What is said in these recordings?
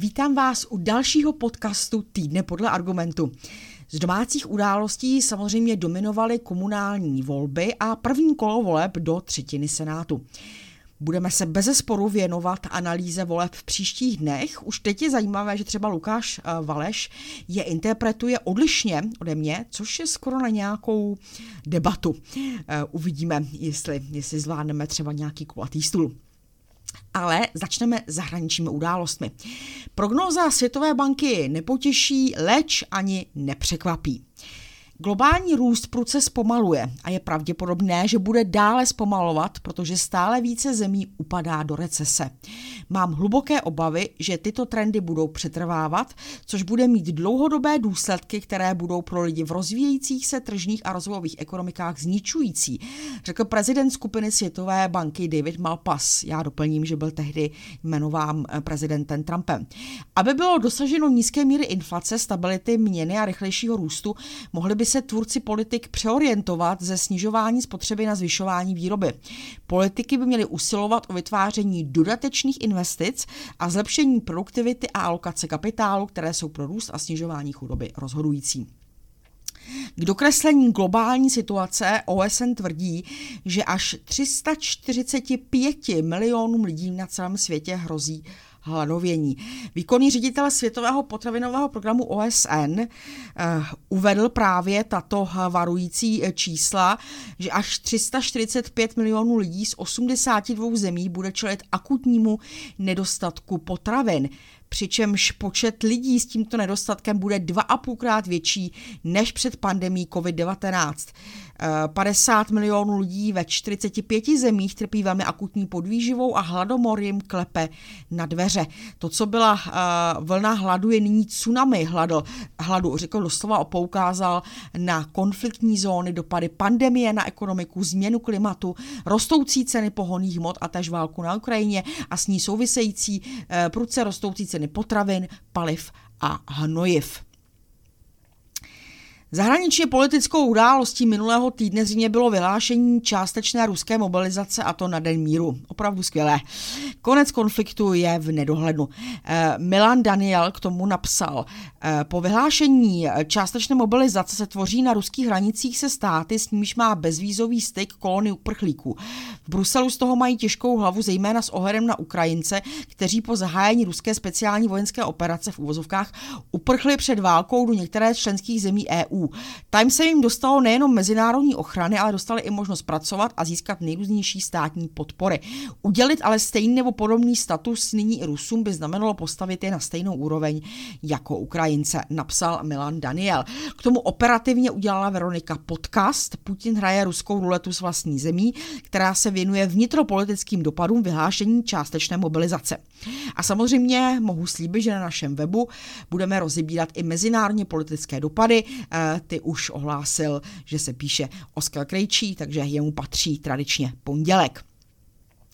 Vítám vás u dalšího podcastu Týdne podle argumentu. Z domácích událostí samozřejmě dominovaly komunální volby a první kolo voleb do třetiny Senátu. Budeme se bez sporu věnovat analýze voleb v příštích dnech. Už teď je zajímavé, že třeba Lukáš eh, Valeš je interpretuje odlišně ode mě, což je skoro na nějakou debatu. Eh, uvidíme, jestli, jestli zvládneme třeba nějaký kulatý stůl. Ale začneme zahraničními událostmi. Prognóza Světové banky nepotěší, leč ani nepřekvapí. Globální růst prudce zpomaluje a je pravděpodobné, že bude dále zpomalovat, protože stále více zemí upadá do recese. Mám hluboké obavy, že tyto trendy budou přetrvávat, což bude mít dlouhodobé důsledky, které budou pro lidi v rozvíjejících se tržních a rozvojových ekonomikách zničující, řekl prezident skupiny Světové banky David Malpass. Já doplním, že byl tehdy jmenován eh, prezidentem Trumpem. Aby bylo dosaženo nízké míry inflace, stability měny a rychlejšího růstu, mohly by se tvůrci politik přeorientovat ze snižování spotřeby na zvyšování výroby. Politiky by měly usilovat o vytváření dodatečných investic a zlepšení produktivity a alokace kapitálu, které jsou pro růst a snižování chudoby rozhodující. K dokreslení globální situace OSN tvrdí, že až 345 milionům lidí na celém světě hrozí hladovění. Výkonný ředitel Světového potravinového programu OSN eh, uvedl právě tato varující čísla, že až 345 milionů lidí z 82 zemí bude čelit akutnímu nedostatku potravin přičemž počet lidí s tímto nedostatkem bude dva a půlkrát větší než před pandemí COVID-19. 50 milionů lidí ve 45 zemích trpí velmi akutní podvýživou a hladomor jim klepe na dveře. To, co byla uh, vlna hladu, je nyní tsunami hladu. hladu. Řekl doslova poukázal na konfliktní zóny, dopady pandemie na ekonomiku, změnu klimatu, rostoucí ceny pohoných hmot a tež válku na Ukrajině a s ní související uh, prudce rostoucí ceny potravin, paliv a hnojiv. Zahraničně politickou událostí minulého týdne zřejmě bylo vyhlášení částečné ruské mobilizace a to na Den míru. Opravdu skvělé. Konec konfliktu je v nedohlednu. Eh, Milan Daniel k tomu napsal, eh, po vyhlášení částečné mobilizace se tvoří na ruských hranicích se státy, s nimiž má bezvízový styk kolony uprchlíků. V Bruselu z toho mají těžkou hlavu, zejména s ohledem na Ukrajince, kteří po zahájení ruské speciální vojenské operace v úvozovkách uprchli před válkou do některé členských zemí EU. EU. Time se jim dostalo nejenom mezinárodní ochrany, ale dostali i možnost pracovat a získat nejrůznější státní podpory. Udělit ale stejný nebo podobný status nyní i Rusům by znamenalo postavit je na stejnou úroveň jako Ukrajince, napsal Milan Daniel. K tomu operativně udělala Veronika podcast. Putin hraje ruskou ruletu s vlastní zemí, která se věnuje vnitropolitickým dopadům vyhlášení částečné mobilizace. A samozřejmě mohu slíbit, že na našem webu budeme rozebírat i mezinárodně politické dopady, eh, ty už ohlásil, že se píše Oskar Krejčí, takže jemu patří tradičně pondělek.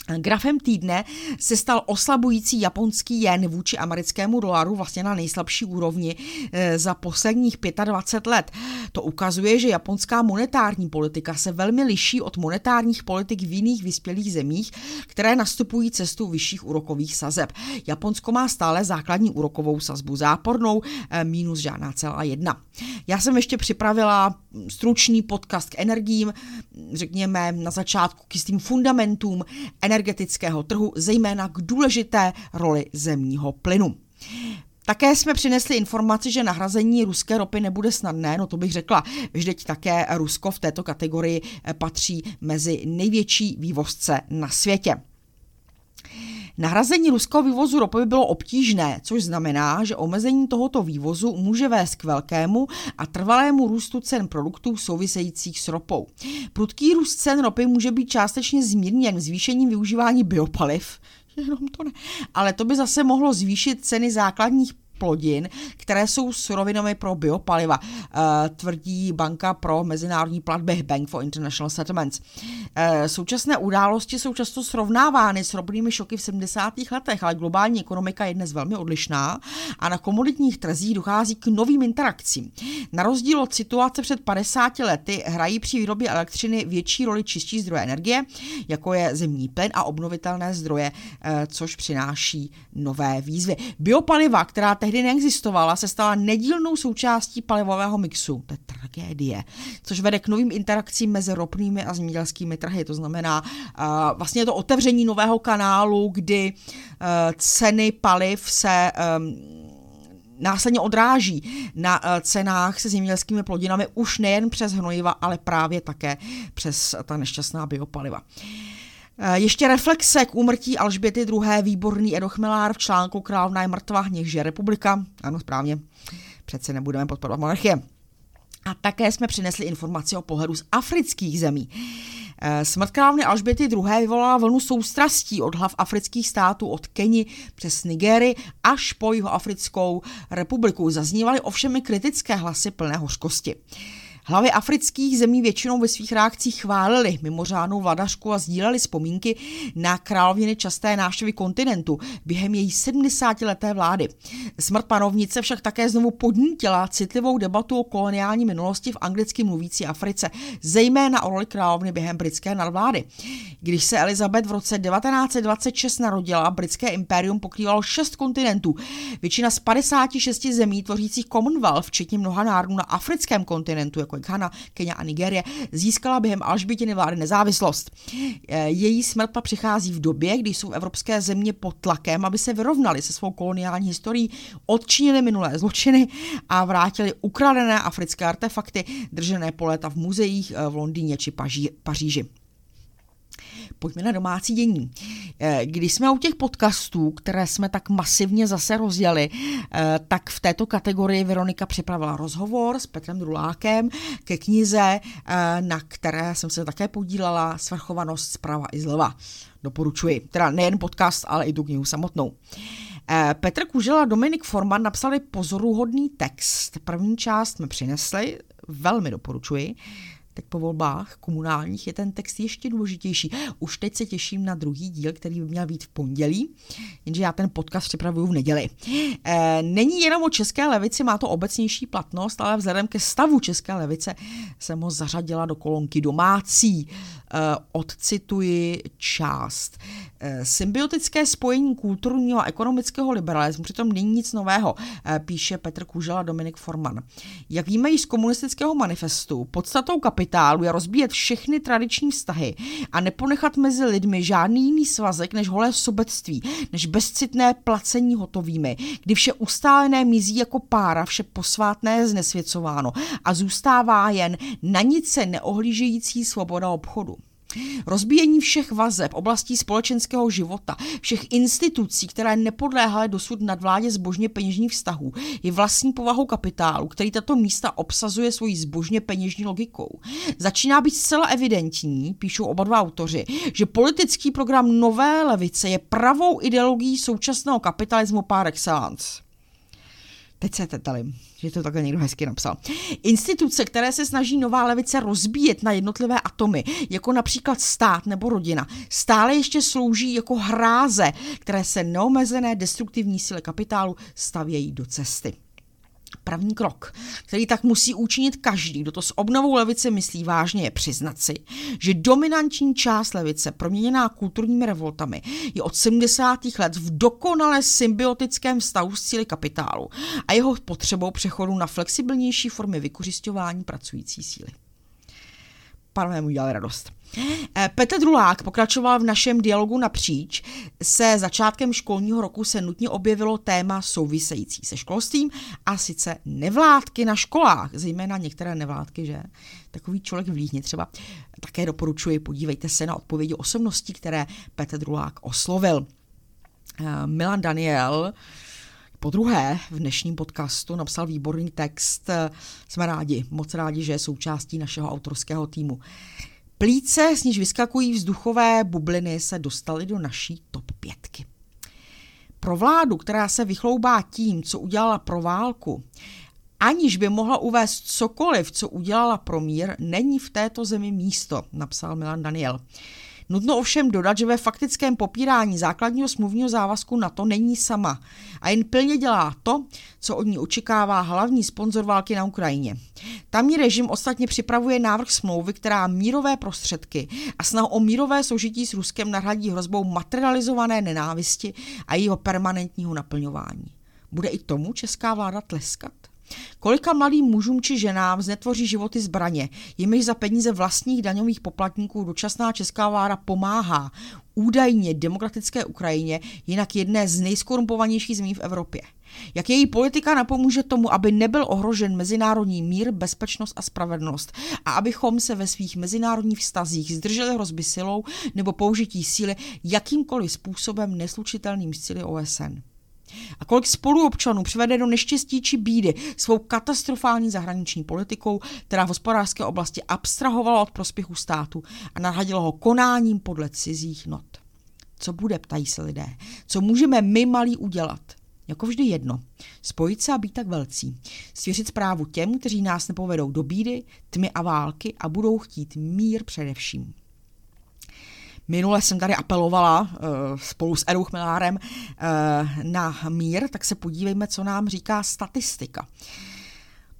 Grafem týdne se stal oslabující japonský jen vůči americkému dolaru vlastně na nejslabší úrovni eh, za posledních 25 let. To ukazuje, že japonská monetární politika se velmi liší od monetárních politik v jiných vyspělých zemích, které nastupují cestu vyšších úrokových sazeb. Japonsko má stále základní úrokovou sazbu zápornou, eh, minus žádná celá jedna. Já jsem ještě připravila stručný podcast k energiím, řekněme na začátku k jistým fundamentům energetického trhu, zejména k důležité roli zemního plynu. Také jsme přinesli informaci, že nahrazení ruské ropy nebude snadné, no to bych řekla. Vždyť také Rusko v této kategorii patří mezi největší vývozce na světě. Nahrazení ruského vývozu ropy by bylo obtížné, což znamená, že omezení tohoto vývozu může vést k velkému a trvalému růstu cen produktů souvisejících s ropou. Prudký růst cen ropy může být částečně zmírněn zvýšením využívání biopaliv, jenom to ne. Ale to by zase mohlo zvýšit ceny základních plodin, které jsou surovinami pro biopaliva, eh, tvrdí banka pro mezinárodní platby Bank for International Settlements. Eh, současné události jsou často srovnávány s ropnými šoky v 70. letech, ale globální ekonomika je dnes velmi odlišná a na komoditních trzích dochází k novým interakcím. Na rozdíl od situace před 50 lety hrají při výrobě elektřiny větší roli čistší zdroje energie, jako je zemní plyn a obnovitelné zdroje, eh, což přináší nové výzvy. Biopaliva, která tehdy neexistovala, se stala nedílnou součástí palivového mixu. To je tragédie. Což vede k novým interakcím mezi ropnými a zemědělskými trhy. To znamená, uh, vlastně to otevření nového kanálu, kdy uh, ceny paliv se um, následně odráží na cenách se zemědělskými plodinami už nejen přes hnojiva, ale právě také přes ta nešťastná biopaliva. Eh, ještě reflexe k úmrtí Alžběty II. výborný Edo Chmelár v článku Královna je mrtvá, něžže republika. Ano, správně, přece nebudeme podporovat monarchie. A také jsme přinesli informaci o pohledu z afrických zemí. Eh, smrt královny Alžběty II. vyvolala vlnu soustrastí od hlav afrických států od Keni přes Nigery až po Jihoafrickou republiku. Zaznívaly ovšem i kritické hlasy plné hořkosti. Hlavy afrických zemí většinou ve svých reakcích chválili mimořádnou vladařku a sdíleli vzpomínky na královiny časté návštěvy kontinentu během její 70-leté vlády. Smrt panovnice však také znovu podnítila citlivou debatu o koloniální minulosti v anglicky mluvící Africe, zejména o roli královny během britské nadvlády. Když se Elizabeth v roce 1926 narodila, britské impérium pokrývalo šest kontinentů. Většina z 56 zemí tvořících Commonwealth, včetně mnoha národů na africkém kontinentu, jako jako Ghana, Kenya a Nigérie, získala během Alžbětiny vlády nezávislost. E, její smrt pa přichází v době, kdy jsou evropské země pod tlakem, aby se vyrovnali se svou koloniální historií, odčinili minulé zločiny a vrátili ukradené africké artefakty držené po léta v muzeích e, v Londýně či Paříži pojďme na domácí dění. Eh, když jsme u těch podcastů, které jsme tak masivně zase rozjeli, eh, tak v této kategorii Veronika připravila rozhovor s Petrem Drulákem ke knize, eh, na které jsem se také podílela, Svrchovanost zprava i zleva. Doporučuji. Teda nejen podcast, ale i tu knihu samotnou. Petr Kužela a Dominik Forman napsali pozoruhodný text. První část jsme přinesli, velmi doporučuji teď po volbách komunálních je ten text ještě důležitější. Už teď se těším na druhý díl, který by měl být v pondělí, jenže já ten podcast připravuju v neděli. E, není jenom o české levici, má to obecnější platnost, ale vzhledem ke stavu české levice jsem ho zařadila do kolonky domácí. E, odcituji část. E, symbiotické spojení kulturního a ekonomického liberalismu přitom není nic nového, e, píše Petr Kužela Dominik Forman. Jak víme již z komunistického manifestu, podstatou kapitálu je rozbíjet všechny tradiční vztahy a neponechat mezi lidmi žádný jiný svazek než holé sobectví, než bezcitné placení hotovými, kdy vše ustálené mizí jako pára, vše posvátné je znesvěcováno a zůstává jen na nic se neohlížející svoboda obchodu. Rozbíjení všech vazeb, oblastí společenského života, všech institucí, které nepodléhaly dosud nadvládě zbožně peněžních vztahů, je vlastní povahou kapitálu, který tato místa obsazuje svojí zbožně peněžní logikou. Začíná být zcela evidentní, píšou oba dva autoři, že politický program nové levice je pravou ideologií současného kapitalismu par excellence. Teď se tetalím, že to takhle někdo hezky napsal. Instituce, které se snaží nová levice rozbíjet na jednotlivé atomy, jako například stát nebo rodina, stále ještě slouží jako hráze, které se neomezené destruktivní síly kapitálu stavějí do cesty. První krok, který tak musí učinit každý, kdo to s obnovou levice myslí vážně, je přiznat si, že dominantní část levice, proměněná kulturními revoltami, je od 70. let v dokonale symbiotickém vztahu s cíly kapitálu a jeho potřebou přechodu na flexibilnější formy vykořišťování pracující síly. Pánové mu udělali radost. Eh, Petr Drulák pokračoval v našem dialogu napříč. Se začátkem školního roku se nutně objevilo téma související se školstvím a sice nevládky na školách, zejména některé nevládky, že? Takový člověk v Líhni třeba. Také doporučuji, podívejte se na odpovědi osobností, které Petr Drulák oslovil. Eh, Milan Daniel po druhé v dnešním podcastu napsal výborný text. Jsme rádi, moc rádi, že je součástí našeho autorského týmu. Plíce, z níž vyskakují vzduchové bubliny, se dostaly do naší top pětky. Pro vládu, která se vychloubá tím, co udělala pro válku, aniž by mohla uvést cokoliv, co udělala pro mír, není v této zemi místo, napsal Milan Daniel. Nutno ovšem dodat, že ve faktickém popírání základního smluvního závazku na to není sama a jen plně dělá to, co od ní očekává hlavní sponzor války na Ukrajině. Tamní režim ostatně připravuje návrh smlouvy, která mírové prostředky a snahu o mírové soužití s Ruskem nahradí hrozbou materializované nenávisti a jeho permanentního naplňování. Bude i tomu česká vláda tleskat? Kolika mladým mužům či ženám znetvoří životy zbraně, jimiž za peníze vlastních daňových poplatníků dočasná česká vláda pomáhá údajně demokratické Ukrajině, jinak jedné z nejskorumpovanějších zemí v Evropě. Jak její politika napomůže tomu, aby nebyl ohrožen mezinárodní mír, bezpečnost a spravedlnost a abychom se ve svých mezinárodních vztazích zdrželi hrozby silou nebo použití síly jakýmkoliv způsobem neslučitelným s cíly OSN. A kolik spoluobčanů přivede do neštěstí či bídy svou katastrofální zahraniční politikou, která v hospodářské oblasti abstrahovala od prospěchu státu a nahradila ho konáním podle cizích not. Co bude, ptají se lidé. Co můžeme my malí udělat? Jako vždy jedno. Spojit se a být tak velcí. Svěřit zprávu těm, kteří nás nepovedou do bídy, tmy a války a budou chtít mír především. Minule jsem tady apelovala uh, spolu s Eruch Milárem uh, na mír, tak se podívejme, co nám říká statistika.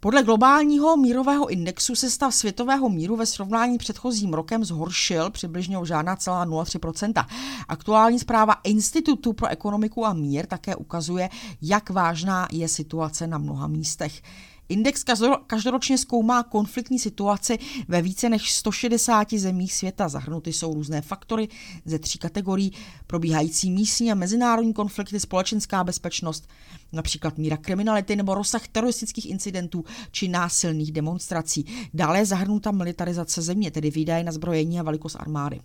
Podle globálního mírového indexu se stav světového míru ve srovnání předchozím rokem zhoršil přibližně o žádná celá 0,3% Aktuální zpráva Institutu pro ekonomiku a mír také ukazuje, jak vážná je situace na mnoha místech. Index každoročně zkoumá konfliktní situaci ve více než 160 zemích světa. Zahrnuty jsou různé faktory ze tří kategorií, probíhající místní a mezinárodní konflikty, společenská bezpečnost, například míra kriminality nebo rozsah teroristických incidentů či násilných demonstrací. Dále je zahrnuta militarizace země, tedy výdaje na zbrojení a velikost armády.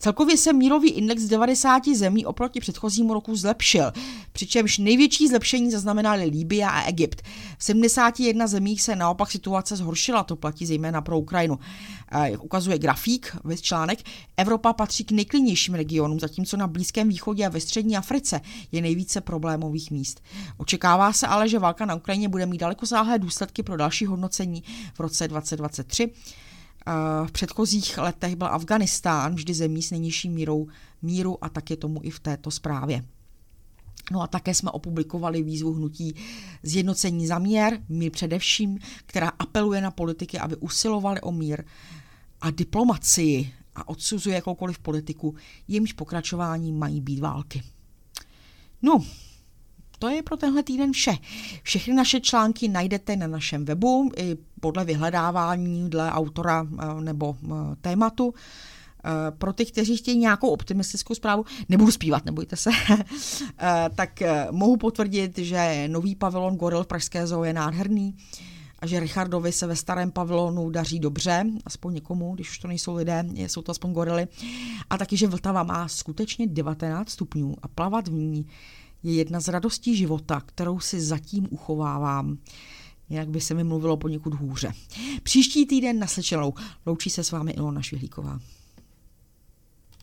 Celkově se mírový index 90 zemí oproti předchozímu roku zlepšil, přičemž největší zlepšení zaznamenaly Líbia a Egypt. V 71 zemích se naopak situace zhoršila, to platí zejména pro Ukrajinu. Jak ukazuje grafík, vys článek, Evropa patří k nejklidnějším regionům, zatímco na Blízkém východě a ve střední Africe je nejvíce problémových míst. Očekává se ale, že válka na Ukrajině bude mít daleko záhlé důsledky pro další hodnocení v roce 2023. V předchozích letech byl Afganistán vždy zemí s nejnižší mírou míru a tak je tomu i v této zprávě. No a také jsme opublikovali výzvu hnutí Zjednocení za mír, mír především, která apeluje na politiky, aby usilovali o mír a diplomacii a odsuzuje jakoukoliv politiku, jimž pokračování mají být války. No, to je pro tenhle týden vše. Všechny naše články najdete na našem webu i podle vyhledávání dle autora eh, nebo eh, tématu. Eh, pro ty, kteří chtějí nějakou optimistickou zprávu, nebudu zpívat, nebojte se, tak mohu potvrdit, že nový pavilon Goril v Pražské zoo je nádherný a že Richardovi se ve starém pavilonu daří dobře, aspoň někomu, když už to nejsou lidé, jsou to aspoň gorily. A taky, že Vltava má skutečně 19 stupňů a plavat v ní je jedna z radostí života, kterou si zatím uchovávám. Jak by se mi mluvilo poněkud hůře. Příští týden naslyšenou. Loučí se s vámi Ilona Švihlíková.